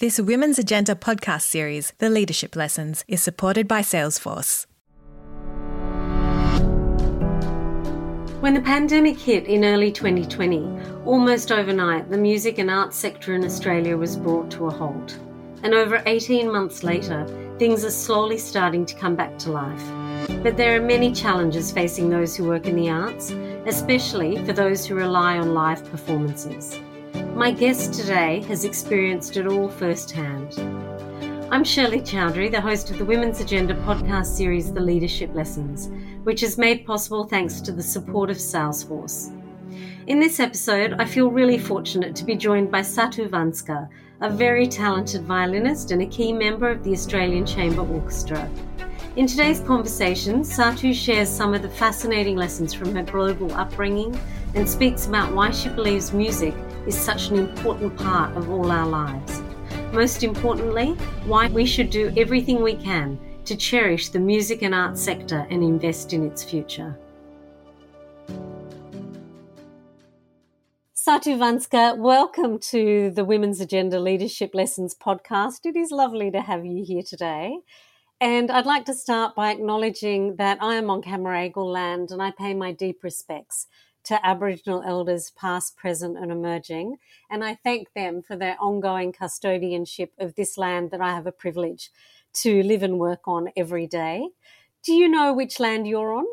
This Women's Agenda podcast series, The Leadership Lessons, is supported by Salesforce. When the pandemic hit in early 2020, almost overnight, the music and arts sector in Australia was brought to a halt. And over 18 months later, things are slowly starting to come back to life. But there are many challenges facing those who work in the arts, especially for those who rely on live performances. My guest today has experienced it all firsthand. I'm Shirley Chowdhary, the host of the Women's Agenda podcast series, The Leadership Lessons, which is made possible thanks to the support of Salesforce. In this episode, I feel really fortunate to be joined by Satu Vänskä, a very talented violinist and a key member of the Australian Chamber Orchestra. In today's conversation, Satu shares some of the fascinating lessons from her global upbringing and speaks about why she believes music is such an important part of all our lives. Most importantly, why we should do everything we can to cherish the music and arts sector and invest in its future. Satu Vänskä, welcome to the Women's Agenda Leadership Lessons podcast. It is lovely to have you here today. And I'd like to start by acknowledging that I am on Cammeraygal land and I pay my deep respects to Aboriginal elders past, present, and emerging. And I thank them for their ongoing custodianship of this land that I have a privilege to live and work on every day. Do you know which land you're on?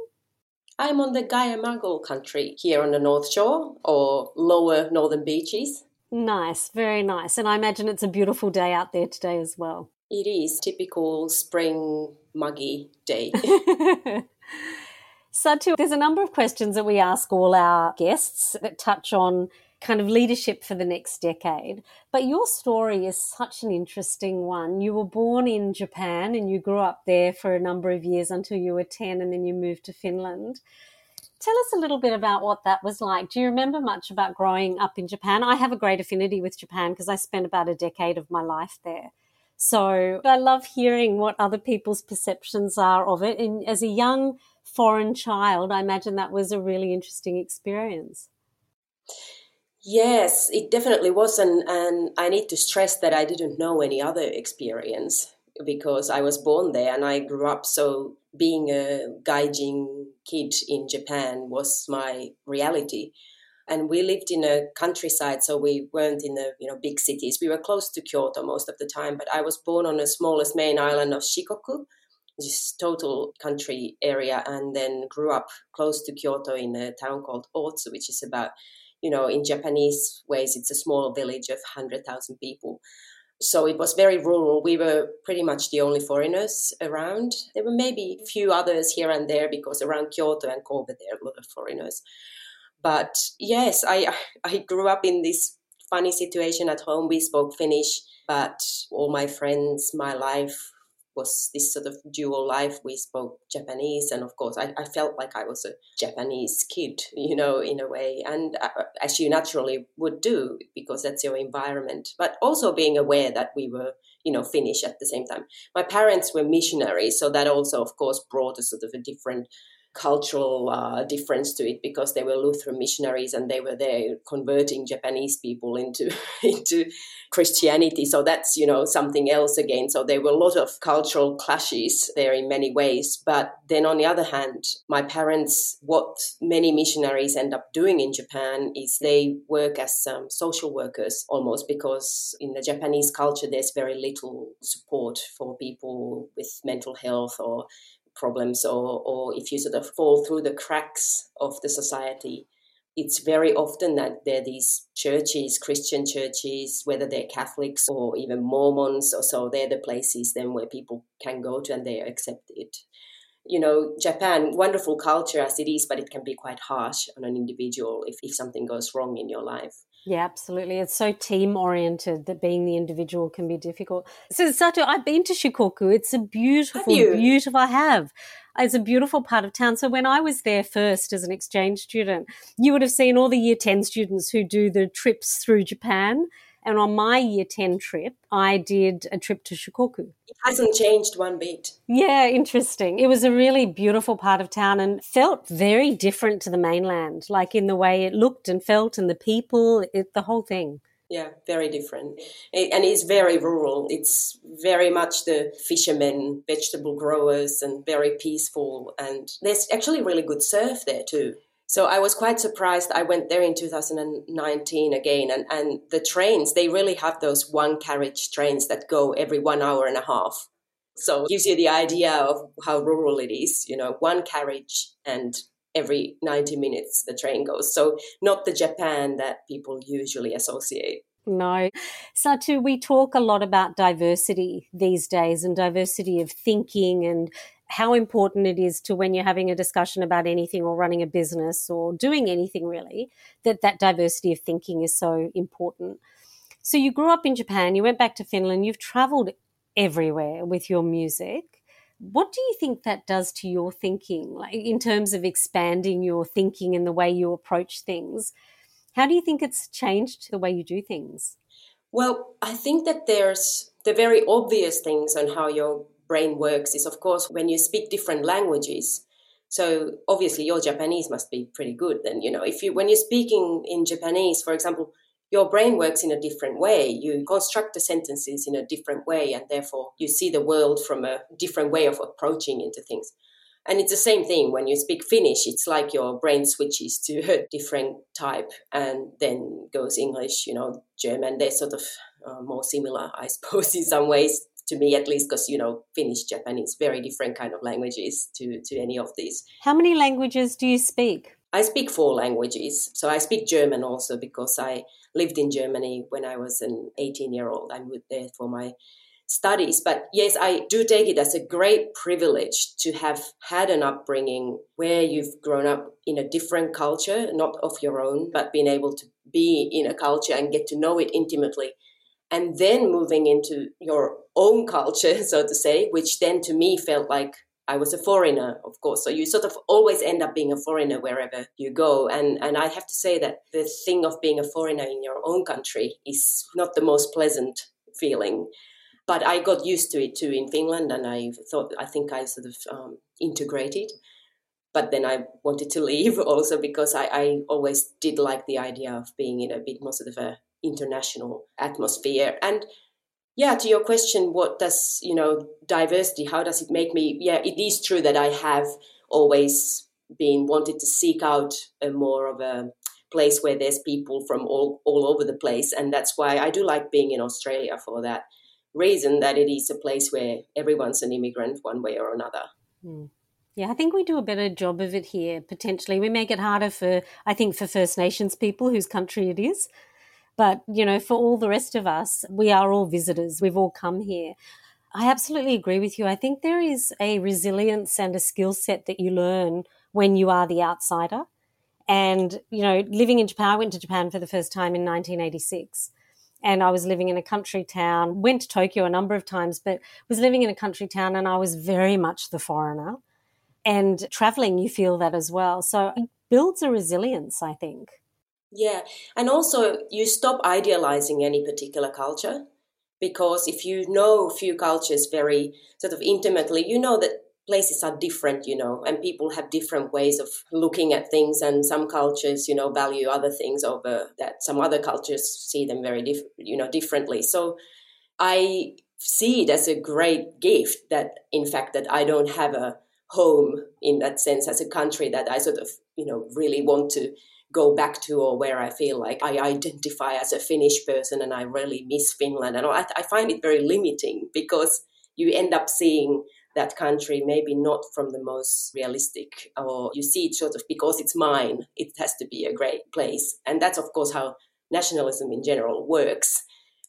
I'm on the Gayamagal country here on the North Shore or lower northern beaches. Nice, very nice. And I imagine it's a beautiful day out there today as well. It is typical spring muggy day. Satu, there's a number of questions that we ask all our guests that touch on kind of leadership for the next decade. But your story is such an interesting one. You were born in Japan and you grew up there for a number of years until you were 10 and then you moved to Finland. Tell us a little bit about what that was like. Do you remember much about growing up in Japan? I have a great affinity with Japan because I spent about a decade of my life there. So I love hearing what other people's perceptions are of it. And as a young foreign child, I imagine that was a really interesting experience. Yes, it definitely was. And, and I need to stress that I didn't know any other experience because I was born there and I grew up. So being a gaijin kid in Japan was my reality. And we lived in a countryside, so we weren't in the you know big cities. We were close to Kyoto most of the time, but I was born on the smallest main island of Shikoku, this total country area and then grew up close to Kyoto in a town called Otsu, which is about, you know, in Japanese ways, it's a small village of 100,000 people. So it was very rural. We were pretty much the only foreigners around. There were maybe a few others here and there because around Kyoto and Kobe there are a lot of foreigners. But yes, I I grew up in this funny situation at home. We spoke Finnish, but all my friends, my life was this sort of dual life. We spoke Japanese, and of course, I, I felt like I was a Japanese kid, you know, in a way, and uh, as you naturally would do because that's your environment. But also being aware that we were, you know, Finnish at the same time. My parents were missionaries, so that also, of course, brought a sort of a different cultural uh, difference to it because they were Lutheran missionaries and they were there converting Japanese people into into Christianity. So that's you know something else again. So there were a lot of cultural clashes there in many ways. But then on the other hand, my parents, what many missionaries end up doing in Japan is they work as um, social workers almost because in the Japanese culture there's very little support for people with mental health or problems or, or if you sort of fall through the cracks of the society, it's very often that there are these churches, Christian churches, whether they're Catholics or even Mormons or so, they're the places then where people can go to and they are accepted. You know, Japan, wonderful culture as it is, but it can be quite harsh on an individual if, if something goes wrong in your life. Yeah, absolutely. It's so team oriented that being the individual can be difficult. So, Satu, I've been to Shikoku. It's a beautiful, beautiful. I have. It's a beautiful part of town. So, when I was there first as an exchange student, you would have seen all the year 10 students who do the trips through Japan. And on my year 10 trip, I did a trip to Shikoku. It hasn't changed one bit. Yeah, interesting. It was a really beautiful part of town and felt very different to the mainland, like in the way it looked and felt and the people, it, the whole thing. Yeah, very different. And it's very rural. It's very much the fishermen, vegetable growers, and very peaceful. And there's actually really good surf there too. So I was quite surprised. I went there in 2019 again, and, and the trains, they really have those one carriage trains that go every one hour and a half. So it gives you the idea of how rural it is, you know, one carriage and every 90 minutes the train goes. So not the Japan that people usually associate. No. Satu, we talk a lot about diversity these days and diversity of thinking and how important it is to when you're having a discussion about anything or running a business or doing anything really that that diversity of thinking is so important. So you grew up in japan you went back to finland you've traveled everywhere with your music. What do you think that does to your thinking like in terms of expanding your thinking and the way you approach things? How do you think it's changed the way you do things? Well i think that there's the very obvious things on how your brain works is, of course, when you speak different languages. So obviously, your Japanese must be pretty good. Then you know, if you when you're speaking in Japanese, for example, your brain works in a different way. You construct the sentences in a different way, and therefore you see the world from a different way of approaching into things. And it's the same thing when you speak Finnish. It's like your brain switches to a different type and then goes English, you know, German. They're sort of uh, more similar, I suppose, in some ways to me at least because you know finnish japanese very different kind of languages to to any of these. How many languages do you speak? I speak four languages. So i speak german also because i lived in germany when i was an 18 year old i moved there for my studies. But yes i do take it as a great privilege to have had an upbringing where you've grown up in a different culture not of your own but being able to be in a culture and get to know it intimately and then moving into your own culture, so to say, which then to me felt like I was a foreigner, of course. So you sort of always end up being a foreigner wherever you go. And and I have to say that the thing of being a foreigner in your own country is not the most pleasant feeling. But I got used to it too in Finland, and I thought I think I sort of um, integrated. But then I wanted to leave also because I, I always did like the idea of being in a bit more sort of a international atmosphere. And yeah, to your question, what does, you know, diversity, how does it make me? Yeah, it is true that I have always been wanted to seek out a more of a place where there's people from all, all over the place. And that's why I do like being in Australia for that reason that it is a place where everyone's an immigrant one way or another. Mm. Yeah, I think we do a better job of it here, potentially. We make it harder for, I think, for First Nations people whose country it is. But, you know, for all the rest of us, we are all visitors. We've all come here. I absolutely agree with you. I think there is a resilience and a skill set that you learn when you are the outsider. And, you know, living in Japan, I went to Japan for the first time in 1986. And I was living in a country town, went to Tokyo a number of times, but was living in a country town and I was very much the foreigner. And traveling, you feel that as well. So it builds a resilience, I think. Yeah, and also you stop idealizing any particular culture because if you know few cultures very sort of intimately, you know that places are different, you know, and people have different ways of looking at things, and some cultures, you know, value other things over that. Some other cultures see them very, diff- you know, differently. So I see it as a great gift that, in fact, that I don't have a home in that sense as a country that I sort of, you know, really want to go back to or where I feel like I identify as a Finnish person and I really miss Finland. And I, I find it very limiting because you end up seeing that country maybe not from the most realistic or you see it sort of because it's mine it has to be a great place. And that's of course how nationalism in general works.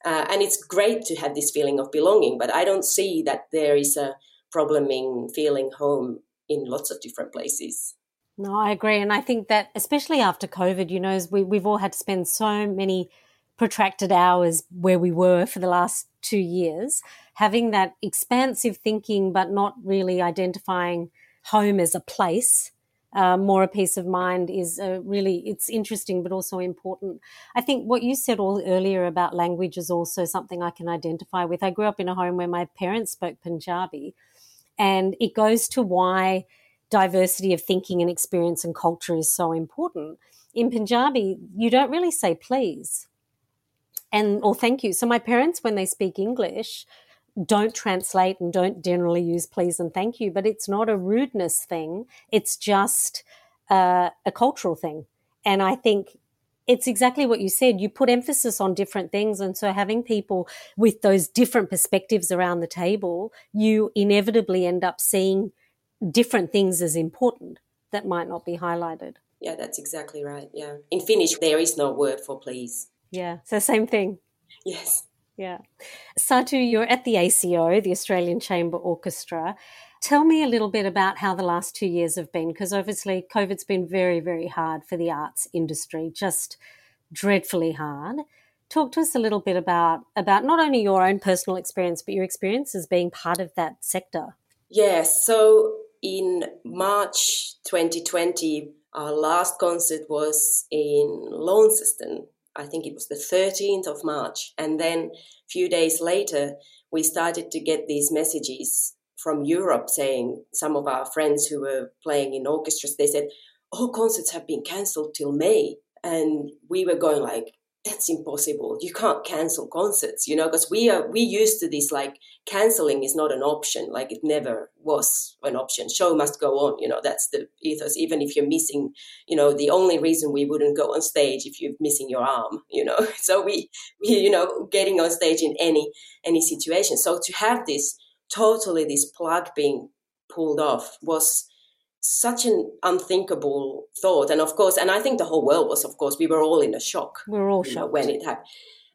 Uh, and it's great to have this feeling of belonging but i don't see that there is a problem in feeling home in lots of different places no, I agree. And I think that, especially after COVID, you know, we, we've all had to spend so many protracted hours where we were for the last two years, having that expansive thinking, but not really identifying home as a place. Uh, more a peace of mind is really it's interesting but also important i think what you said all earlier about language is also something i can identify with i grew up in a home where my parents spoke punjabi and it goes to why diversity of thinking and experience and culture is so important. In Punjabi, you don't really say please. and or thank you. So my parents, when they speak English, don't translate and don't generally use please and thank you, but it's not a rudeness thing. It's just uh, a cultural thing. And I think it's exactly what you said. You put emphasis on different things. And so having people with those different perspectives around the table, you inevitably end up seeing different things as important that might not be highlighted. Yeah, that's exactly right. Yeah. In Finnish, there is no word for please. Yeah. So same thing. Yes. Yeah. Satu, you're at the ACO, the Australian Chamber Orchestra. Tell me a little bit about how the last two years have been, because obviously COVID's been very, very hard for the arts industry, just dreadfully hard. Talk to us a little bit about about not only your own personal experience, but your experience as being part of that sector. Yes. So in March 2020, our last concert was in Launceston, I think it was the 13th of March. And then a few days later, we started to get these messages from Europe saying some of our friends who were playing in orchestras, they said, all concerts have been cancelled till May. And we were going like, that's impossible. You can't cancel concerts, you know, because we are we used to this like canceling is not an option. Like it never was an option. Show must go on, you know. That's the ethos. Even if you're missing, you know, the only reason we wouldn't go on stage if you're missing your arm, you know. So we, we you know, getting on stage in any any situation. So to have this totally this plug being pulled off was such an unthinkable thought. And of course, and I think the whole world was, of course, we were all in a shock. We were all shocked. Know, when it happened.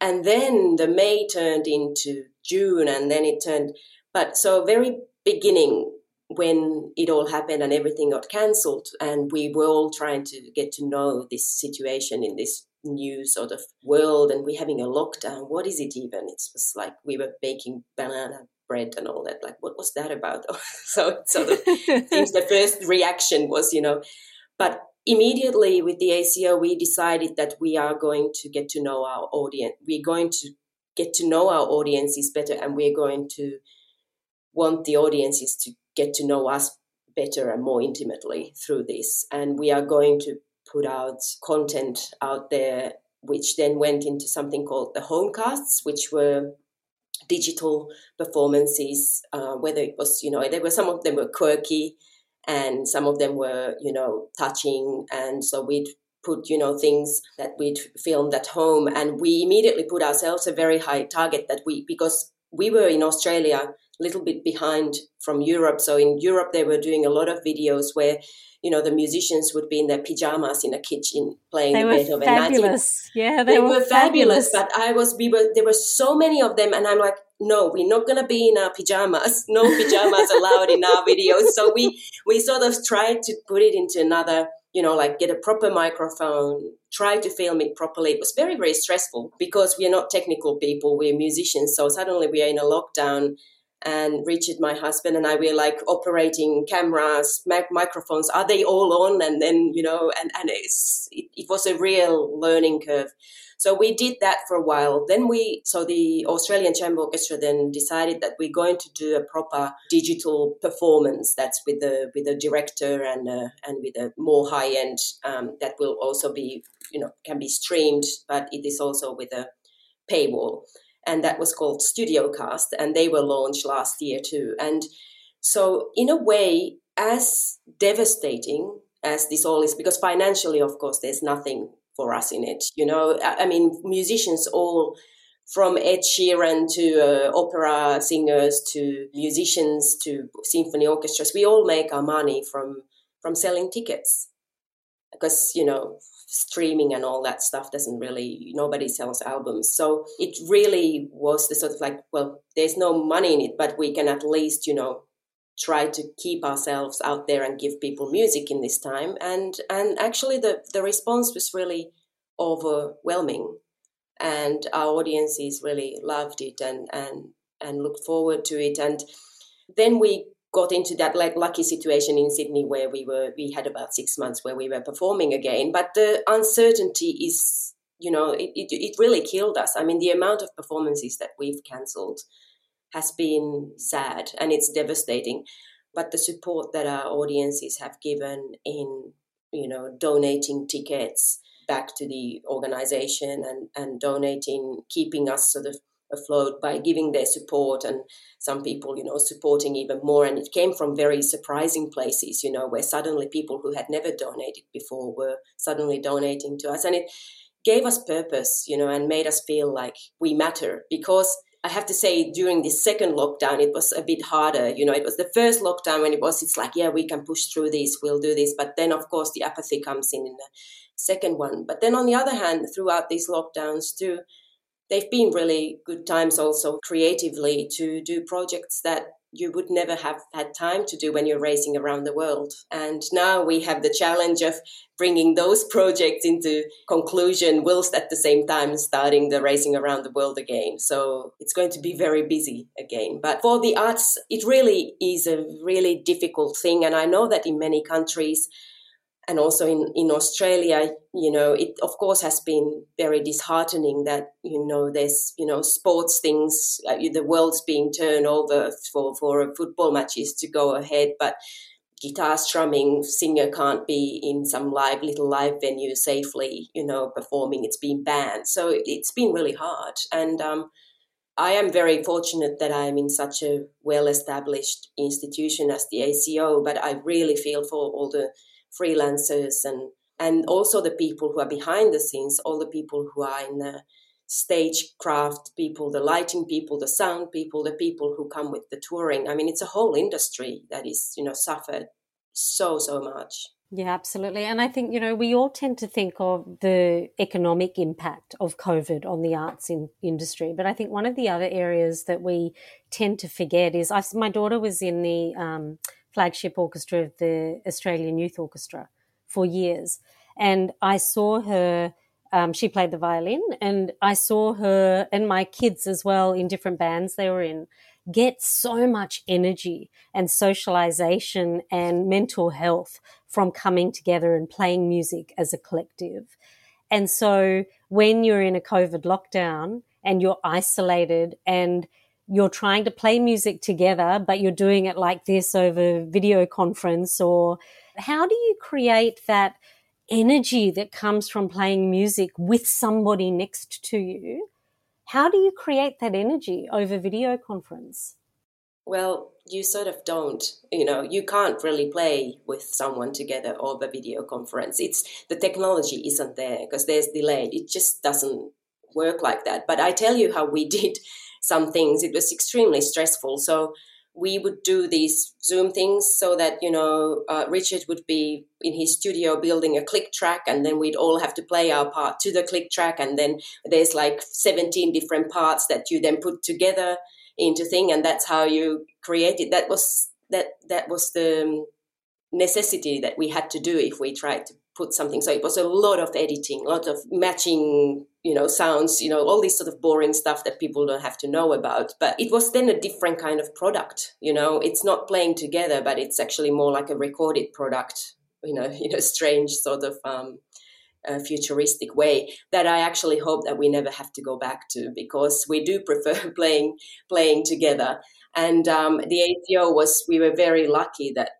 And then the May turned into June, and then it turned. But so, very beginning, when it all happened and everything got cancelled, and we were all trying to get to know this situation in this new sort of world, and we're having a lockdown. What is it even? It was like we were baking banana bread and all that. Like, what was that about? so, so the things, the first reaction was, you know, but immediately with the ACO, we decided that we are going to get to know our audience. We're going to get to know our audiences better, and we're going to want the audiences to get to know us better and more intimately through this. And we are going to put out content out there, which then went into something called the homecasts, which were digital performances, uh, whether it was, you know, there were some of them were quirky and some of them were, you know, touching. And so we'd put, you know, things that we'd filmed at home. And we immediately put ourselves a very high target that we, because we were in Australia a little bit behind from Europe. So in Europe, they were doing a lot of videos where you know, the musicians would be in their pajamas in a kitchen playing they Beethoven. Were fabulous. Yeah, they, they were, were fabulous. fabulous. But I was, we were, there were so many of them, and I'm like, no, we're not going to be in our pajamas. No pajamas allowed in our videos. So we we sort of tried to put it into another, you know, like get a proper microphone, try to film it properly. It was very very stressful because we are not technical people. We're musicians. So suddenly we are in a lockdown and Richard, my husband, and I were like operating cameras, mic- microphones. Are they all on? And then you know, and and it's, it, it was a real learning curve. So we did that for a while. Then we, so the Australian Chamber Orchestra then decided that we're going to do a proper digital performance. That's with the with a director and uh, and with a more high end um, that will also be you know can be streamed, but it is also with a paywall and that was called StudioCast, and they were launched last year too. And so, in a way, as devastating as this all is, because financially, of course, there's nothing for us in it. You know, I, mean, musicians all from Ed Sheeran to uh, opera singers to musicians to symphony orchestras, we all make our money from from selling tickets because you know streaming and all that stuff doesn't really nobody sells albums. So it really was the sort of like well there's no money in it but we can at least you know try to keep ourselves out there and give people music in this time. And and actually the the response was really overwhelming. And our audiences really loved it and and and looked forward to it. And then we got into that like lucky situation in Sydney where we were we had about six months where we were performing again. But the uncertainty is you know it, it, it really killed us. I mean the amount of performances that we've cancelled has been sad and it's devastating. But the support that our audiences have given in you know, donating tickets back to the organization and, and donating, keeping us sort of afloat by giving their support and some people you know supporting even more and it came from very surprising places you know where suddenly people who had never donated before were suddenly donating to us and it gave us purpose you know and made us feel like we matter because I have to say, during the second lockdown, it was a bit harder. You know, it was the first lockdown when it was, it's like, yeah, we can push through this, we'll do this. But then, of course, the apathy comes in in the second one. But then, on the other hand, throughout these lockdowns, too, they've been really good times also creatively to do projects that you would never have had time to do when you're racing around the world. And now we have the challenge of bringing those projects into conclusion whilst at the same time starting the racing around the world again. So it's going to be very busy again. But for the arts, it really is a really difficult thing. And I know that in many countries, and also in, in Australia, you know, it of course has been very disheartening that, you know, there's, you know, sports things, uh, the world's being turned over for, for football matches to go ahead. But guitar strumming singer can't be in some live, little live venue safely, you know, performing. It's been banned. So it's been really hard. And, um, I am very fortunate that I am in such a well established institution as the ACO, but I really feel for all the freelancers and and also the people who are behind the scenes, all the people who are in the stagecraft people, the lighting people, the sound people, the people who come with the touring. I mean, it's a whole industry that is, you know, suffered so so much. Yeah, absolutely. And I think, you know, we all tend to think of the economic impact of COVID on the arts in, industry. But I think one of the other areas that we tend to forget is I, my daughter was in the um, flagship orchestra of the Australian Youth Orchestra for years. And I saw her, um, she played the violin, and I saw her and my kids as well in different bands they were in get so much energy and socialization and mental health from coming together and playing music as a collective. And so when you're in a COVID lockdown and you're isolated and you're trying to play music together, but you're doing it like this over video conference or how do you create that energy that comes from playing music with somebody next to you? How do you create that energy over video conference? Well, you sort of don't. You know, you can't really play with someone together over video conference. It's the technology isn't there because there's delay. It just doesn't work like that. But I tell you how we did some things. It was extremely stressful. So we would do these Zoom things so that, you know, uh, Richard would be in his studio building a click track and then we'd all have to play our part to the click track. And then there's like 17 different parts that you then put together into thing. And that's how you create it. That was, that, that was the necessity that we had to do if we tried to put something. So it was a lot of editing, a lot of matching, you know, sounds, you know, all this sort of boring stuff that people don't have to know about. But it was then a different kind of product, you know, it's not playing together, but it's actually more like a recorded product, you know, in a strange sort of um, futuristic way that I actually hope that we never have to go back to because we do prefer playing playing together. And um, the ACO was we were very lucky that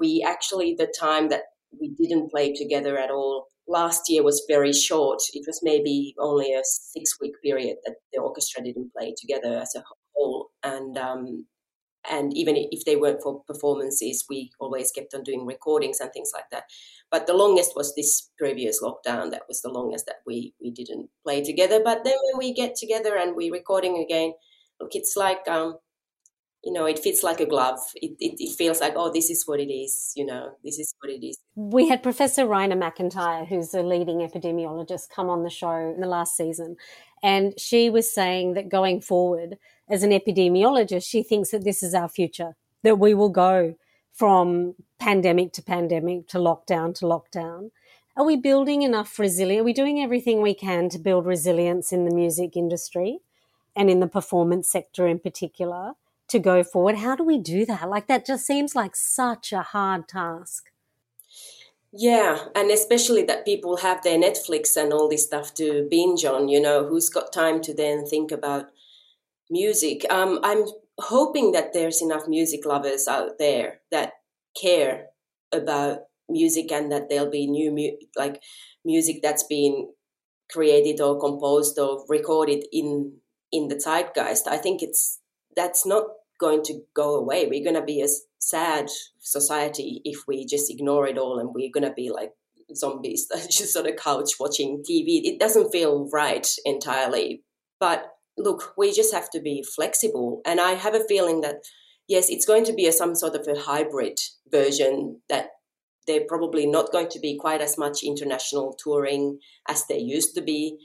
we actually the time that we didn't play together at all. Last year was very short. It was maybe only a six week period that the orchestra didn't play together as a whole. And um, and even if they weren't for performances, we always kept on doing recordings and things like that. But the longest was this previous lockdown. That was the longest that we we didn't play together. But then when we get together and we're recording again, look, it's like um, you know, it fits like a glove. It, it, it, feels like, oh, this is what it is, you know, this is what it is. We had Professor Raina MacIntyre, who's a leading epidemiologist, come on the show in the last season. And she was saying that going forward, as an epidemiologist, she thinks that this is our future, that we will go from pandemic to pandemic to lockdown to lockdown. Are we building enough resilience? Are we doing everything we can to build resilience in the music industry and in the performance sector in particular? To go forward. How do we do that? Like that just seems like such a hard task. Yeah, and especially that people have their Netflix and all this stuff to binge on, you know, who's got time to then think about music. Um, I'm hoping that there's enough music lovers out there that care about music and that there'll be new mu- like music that's been created or composed or recorded in in the zeitgeist i think it's that's not going to go away. We're going to be a sad society if we just ignore it all and we're going to be like zombies that just on a couch watching tv it doesn't feel right entirely. But look we just have to be flexible. And i have a feeling that yes it's going to be a, some sort of a hybrid version that they're probably not going to be quite as much international touring as they used to be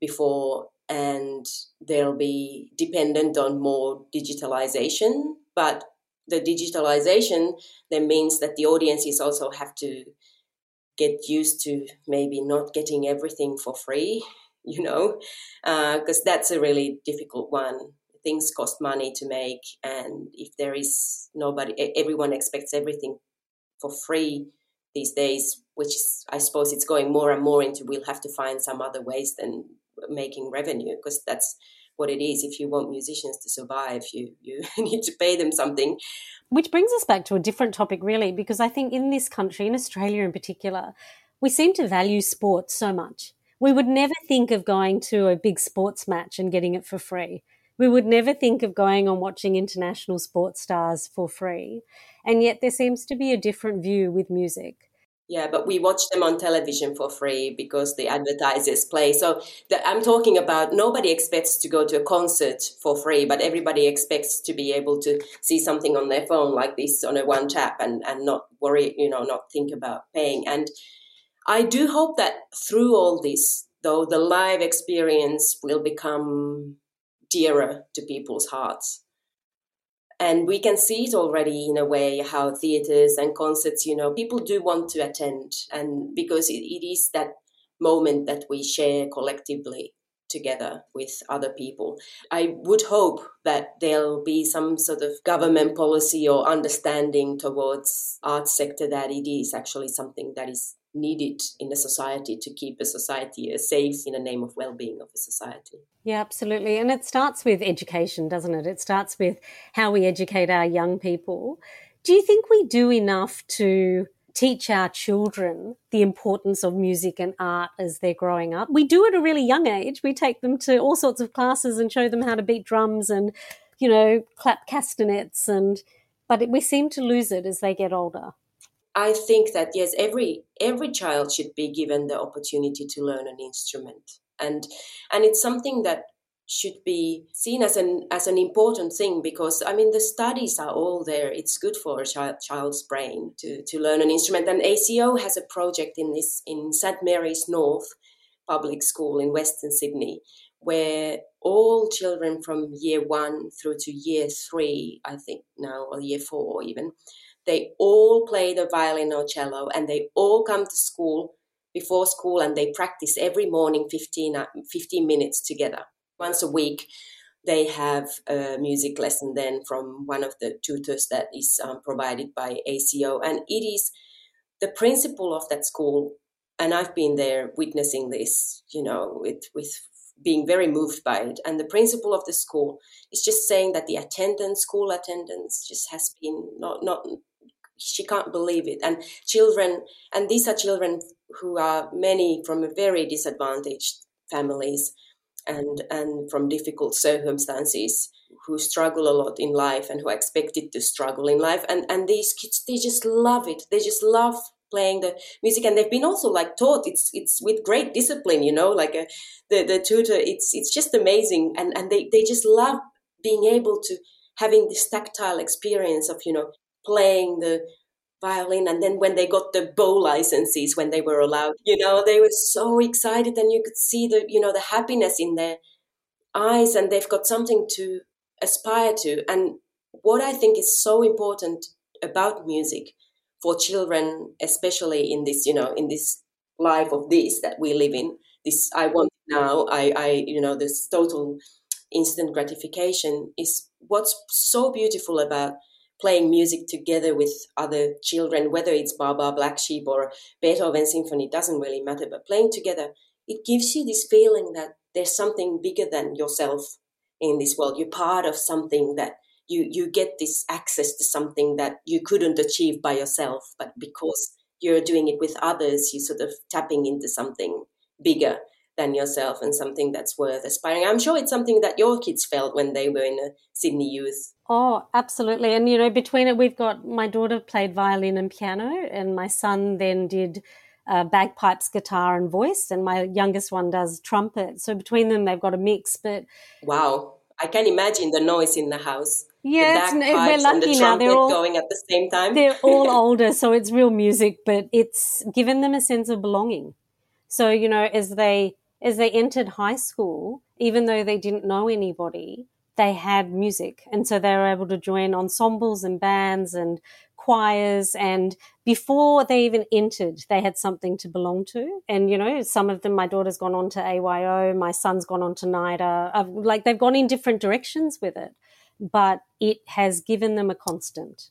before and they'll be dependent on more digitalization. But the digitalization then means that the audiences also have to get used to maybe not getting everything for free you know because uh, that's a really difficult one. Things cost money to make and if there is nobody everyone expects everything for free these days, which is, I suppose it's going more and more into we'll have to find some other ways than making revenue because that's what it is. If you want musicians to survive, you, you need to pay them something. Which brings us back to a different topic, really, because I think in this country, in Australia in particular, we seem to value sport so much. We would never think of going to a big sports match and getting it for free. We would never think of going on watching international sports stars for free. And yet there seems to be a different view with music. Yeah, but we watch them on television for free because the advertisers play. So the, I'm talking about nobody expects to go to a concert for free, but everybody expects to be able to see something on their phone like this on a one tap and, and not worry, you know, not think about paying. And I do hope that through all this, though, the live experience will become dearer to people's hearts and we can see it already in a way how theaters and concerts you know people do want to attend and because it, it is that moment that we share collectively together with other people. I would hope that there'll be some sort of government policy or understanding towards arts sector that it is actually something that is needed in a society to keep a society uh, safe in the name of well-being of a society. Yeah, absolutely. And it starts with education, doesn't it? It starts with how we educate our young people. Do you think we do enough to teach our children the importance of music and art as they're growing up? We do at a really young age. We take them to all sorts of classes and show them how to beat drums and, you know, clap castanets and but we seem to lose it as they get older. I think that yes, every every child should be given the opportunity to learn an instrument, and and it's something that should be seen as an as an important thing because I mean the studies are all there. It's good for a child, child's brain to to learn an instrument. And ACO has a project in this in St Mary's North Public School in Western Sydney where all children from year one through to year three, I think now, or year four even, they all play the violin or cello and they all come to school before school and they practice every morning 15, uh, 15 minutes together. Once a week, they have a music lesson then from one of the tutors that is um, provided by ACO. And it is the principal of that school, and I've been there witnessing this, you know, with, with being very moved by it. And the principal of the school is just saying that the attendance, school attendance, just has been not not she can't believe it. And children, and these are children who are many from very disadvantaged families and, and from difficult circumstances who struggle a lot in life and who are expected to struggle in life. And, and these kids, they just love it. They just love playing the music and they've been also like taught it's it's with great discipline you know like a, uh, the the tutor it's it's just amazing and and they they just love being able to having this tactile experience of you know playing the violin and then when they got the bow licenses when they were allowed you know they were so excited and you could see the you know the happiness in their eyes and they've got something to aspire to. And what i think is so important about music for children especially in this you know in this life of this that we live in this i want now i i you know this total instant gratification is what's so beautiful about playing music together with other children, whether it's Baba Black Sheep or Beethoven Symphony, doesn't really matter, but playing together, it gives you this feeling that there's something bigger than yourself in this world. You're part of something that you, you get this access to something that you couldn't achieve by yourself, but because you're doing it with others, you're sort of tapping into something bigger than yourself and something that's worth aspiring. I'm sure it's something that your kids felt when they were in a Sydney youth. Oh, absolutely. And, you know, between it, we've got my daughter played violin and piano, and my son then did uh, bagpipes, guitar, and voice, and my youngest one does trumpet. So between them, they've got a mix. But wow, I can imagine the noise in the house. Yeah, the we're lucky the now. They're all going at the same time. They're all older, so it's real music, but it's given them a sense of belonging. So you know, as they as they entered high school, even though they didn't know anybody, they had music. And so they were able to join ensembles and bands and choirs. And before they even entered, they had something to belong to. And, you know, some of them, my daughter's gone on to AYO, my son's gone on to NIDA. I've, like they've gone in different directions with it, but it has given them a constant.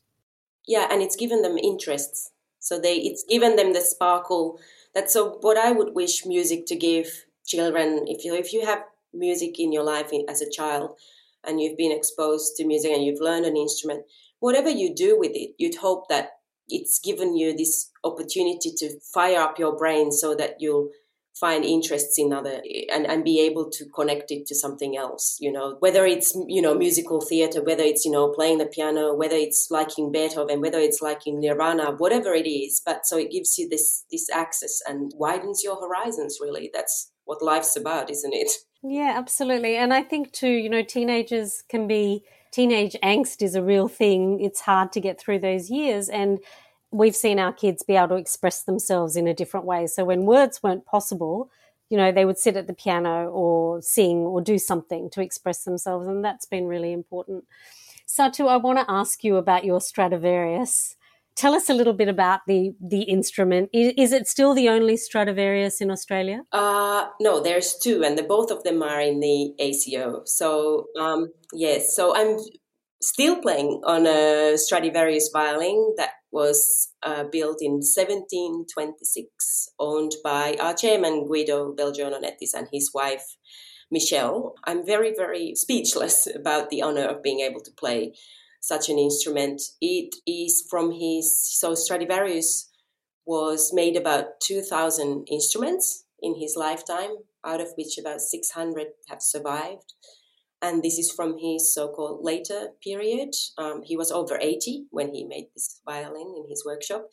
Yeah, and it's given them interests. So they, it's given them the sparkle. That's so what I would wish music to give children, if you if you have music in your life as a child and you've been exposed to music and you've learned an instrument, whatever you do with it, you'd hope that it's given you this opportunity to fire up your brain so that you'll find interests in other and, and be able to connect it to something else you know? Whether it's you know musical theater whether it's you know playing the piano whether it's liking beethoven whether it's liking nirvana whatever it is but so it gives you this this access and widens your horizons really. That's what life's about, isn't it? Yeah, absolutely. And I think too, you know, teenagers can be teenage angst is a real thing. It's hard to get through those years and we've seen our kids be able to express themselves in a different way. So when words weren't possible, you know, they would sit at the piano or sing or do something to express themselves and that's been really important. Satu, I want to ask you about your Stradivarius tell us a little bit about the the instrument. Is, is it still the only Stradivarius in Australia? Uh, no, there's two, and the, both of them are in the ACO. So um, yes, so I'm still playing on a Stradivarius violin that was uh, built in 1726, owned by our chairman Guido Belgiorno-Nettis and his wife Michelle. I'm very, very speechless about the honor of being able to play such an instrument. It is from his, so Stradivarius was made about 2,000 instruments in his lifetime, out of which about 600 have survived. And this is from his so called later period. Um, he was over 80 when he made this violin in his workshop.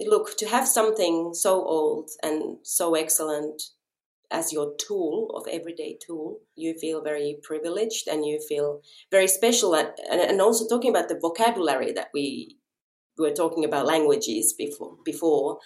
Look, to have something so old and so excellent as your tool of everyday tool you feel very privileged and you feel very special and, and also talking about the vocabulary that we were talking about languages before before.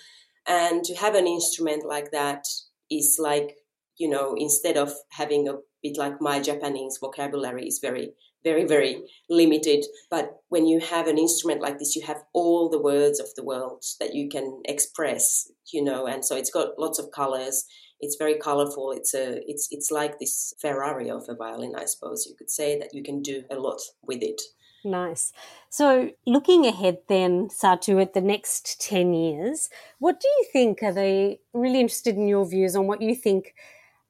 And to have an instrument like that is like you know instead of having a bit like my japanese vocabulary is very very very limited. But when you have an instrument like this you have all the words of the world that you can express you know and so it's got lots of colors it's very colorful. It's a it's it's like this Ferrari of a violin, I suppose you could say that you can do a lot with it. Nice. So, looking ahead then, Satu, at the next 10 years, what do you think are they really interested in your views on what you think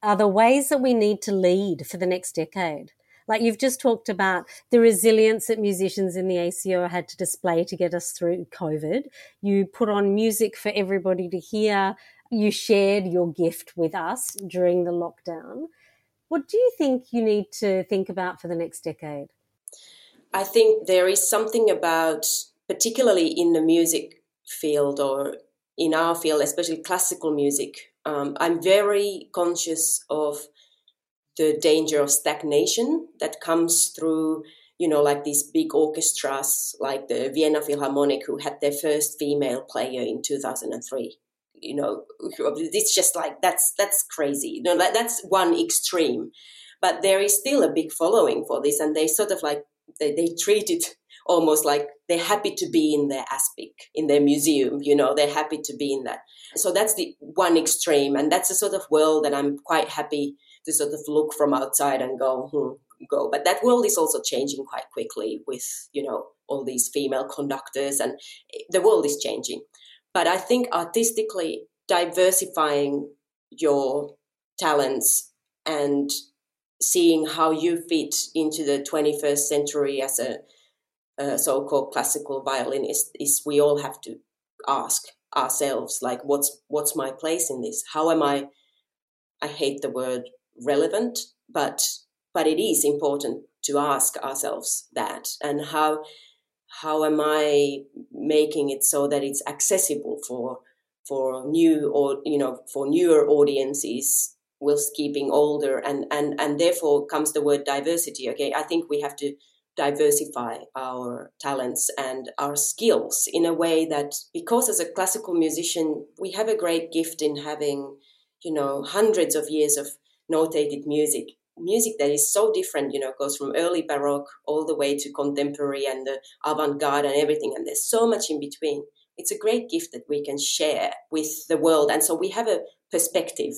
are the ways that we need to lead for the next decade? Like you've just talked about the resilience that musicians in the ACO had to display to get us through COVID. You put on music for everybody to hear you shared your gift with us during the lockdown. What do you think you need to think about for the next decade? I think there is something about, particularly in the music field or in our field, especially classical music, um, I'm very conscious of the danger of stagnation that comes through, you know, like these big orchestras like the Vienna Philharmonic, who had their first female player in 2003 you know it's just like that's that's crazy. You know that, that's one extreme. But there is still a big following for this and they sort of like they, they treat it almost like they're happy to be in their aspic in their museum you know they're happy to be in that. So that's the one extreme and that's a sort of world that i'm quite happy to sort of look from outside and go hmm, go. But that world is also changing quite quickly with you know all these female conductors and the world is changing but I think artistically diversifying your talents and seeing how you fit into the 21st century as a, a so-called classical violinist is we all have to ask ourselves like what's what's my place in this? How am i i hate the word relevant but but it is important to ask ourselves that and how how am i making it so that it's accessible for for new or you know for newer audiences whilst keeping older and and and therefore comes the word diversity okay? I think we have to diversify our talents and our skills in a way that because as a classical musician we have a great gift in having you know hundreds of years of notated music music that is so different you know goes from early baroque all the way to contemporary and the avant-garde and everything and there's so much in between. It's a great gift that we can share with the world and so we have a perspective.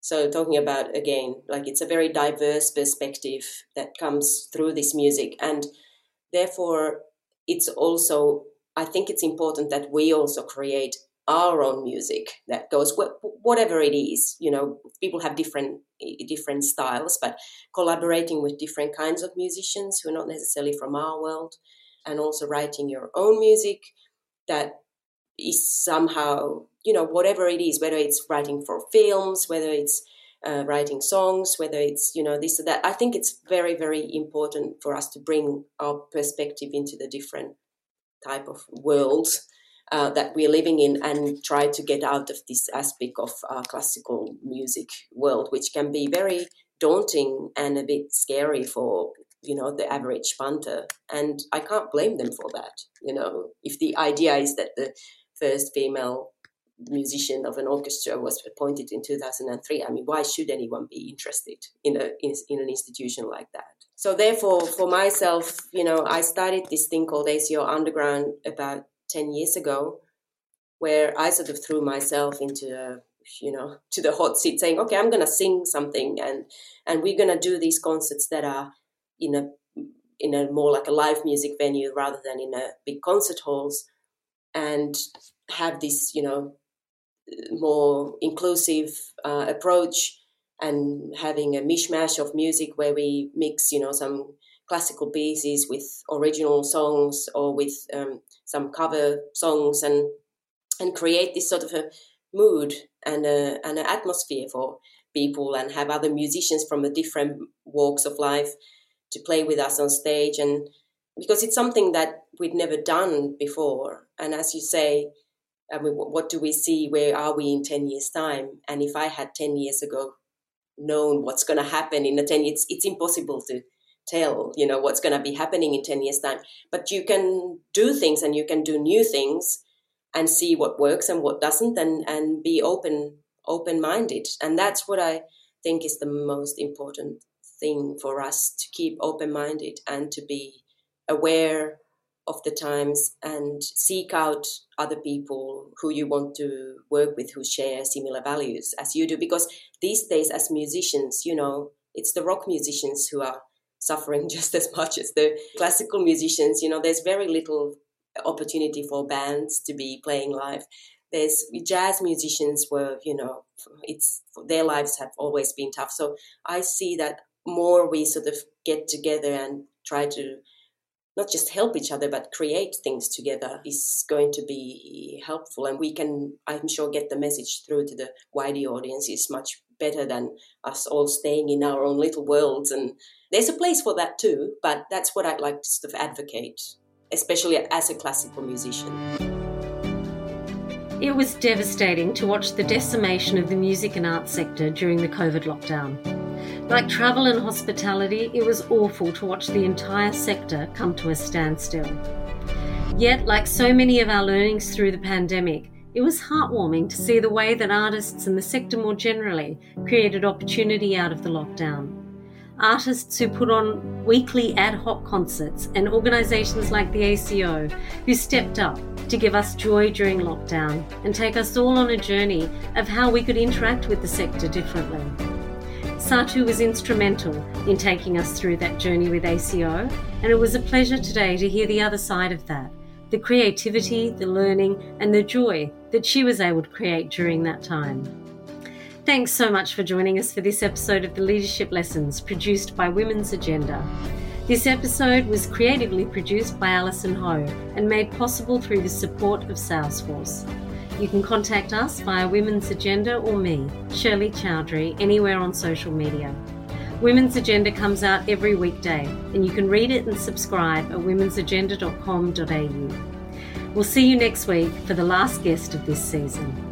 So talking about again, like it's a very diverse perspective that comes through this music, and therefore it's also I think it's important that we also create our own music that goes whatever it is. You know, people have different different styles, but collaborating with different kinds of musicians who are not necessarily from our world, and also writing your own music that is somehow you know whatever it is whether it's writing for films whether it's uh, writing songs whether it's you know this or that i think it's very very important for us to bring our perspective into the different type of worlds uh, that we're living in and try to get out of this aspect of uh, classical music world which can be very daunting and a bit scary for you know the average punter. And i can't blame them for that you know. If the idea is that the first female musician of an orchestra was appointed in 2003 i mean why should anyone be interested in a in, in, an institution like that? So therefore for myself you know i started this thing called aco underground about 10 years ago where i sort of threw myself into a you know to the hot seat saying okay i'm going to sing something and and we're going to do these concerts that are in a in a more like a live music venue rather than in a big concert halls and have this, you know, more inclusive uh, approach and having a mishmash of music where we mix, you know, some classical pieces with original songs or with um, some cover songs and and create this sort of a mood and a, and an atmosphere for people and have other musicians from the different walks of life to play with us on stage and because it's something that we'd never done before. And as you say, I mean, what do we see? Where are we in 10 years' time? And if I had 10 years ago known what's going to happen in the 10 years, it's impossible to tell, you know, what's going to be happening in 10 years' time. But you can do things and you can do new things and see what works and what doesn't and, and be open open minded. And that's what I think is the most important thing for us to keep open minded and to be aware of the times and seek out other people who you want to work with who share similar values as you do because these days as musicians you know it's the rock musicians who are suffering just as much as the classical musicians you know there's very little opportunity for bands to be playing live. There's jazz musicians were you know it's their lives have always been tough. So i see that more we sort of get together and try to not just help each other but create things together is going to be helpful. And we can i'm sure get the message through to the wider audience is much better than us all staying in our own little worlds. And there's a place for that too but that's what i'd like to sort of advocate especially as a classical musician. It was devastating to watch the decimation of the music and arts sector during the covid lockdown. Like travel and hospitality, it was awful to watch the entire sector come to a standstill. Yet, like so many of our learnings through the pandemic, it was heartwarming to see the way that artists and the sector more generally created opportunity out of the lockdown. Artists who put on weekly ad hoc concerts and organisations like the ACO who stepped up to give us joy during lockdown and take us all on a journey of how we could interact with the sector differently. Satu was instrumental in taking us through that journey with ACO, and it was a pleasure today to hear the other side of that the creativity, the learning, and the joy that she was able to create during that time. Thanks so much for joining us for this episode of the Leadership Lessons produced by Women's Agenda. This episode was creatively produced by Allison Ho and made possible through the support of Salesforce. You can contact us via Women's Agenda or me, Shirley Chowdhary, anywhere on social media. Women's Agenda comes out every weekday, and you can read it and subscribe at womensagenda.com.au. We'll see you next week for the last guest of this season.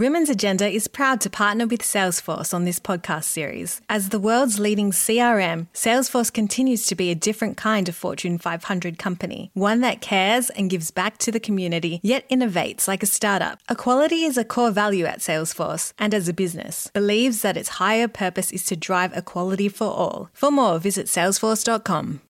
Women's Agenda is proud to partner with Salesforce on this podcast series. As the world's leading CRM, Salesforce continues to be a different kind of Fortune 500 company, one that cares and gives back to the community, yet innovates like a startup. Equality is a core value at Salesforce, and as a business, believes that its higher purpose is to drive equality for all. For more, visit salesforce.com.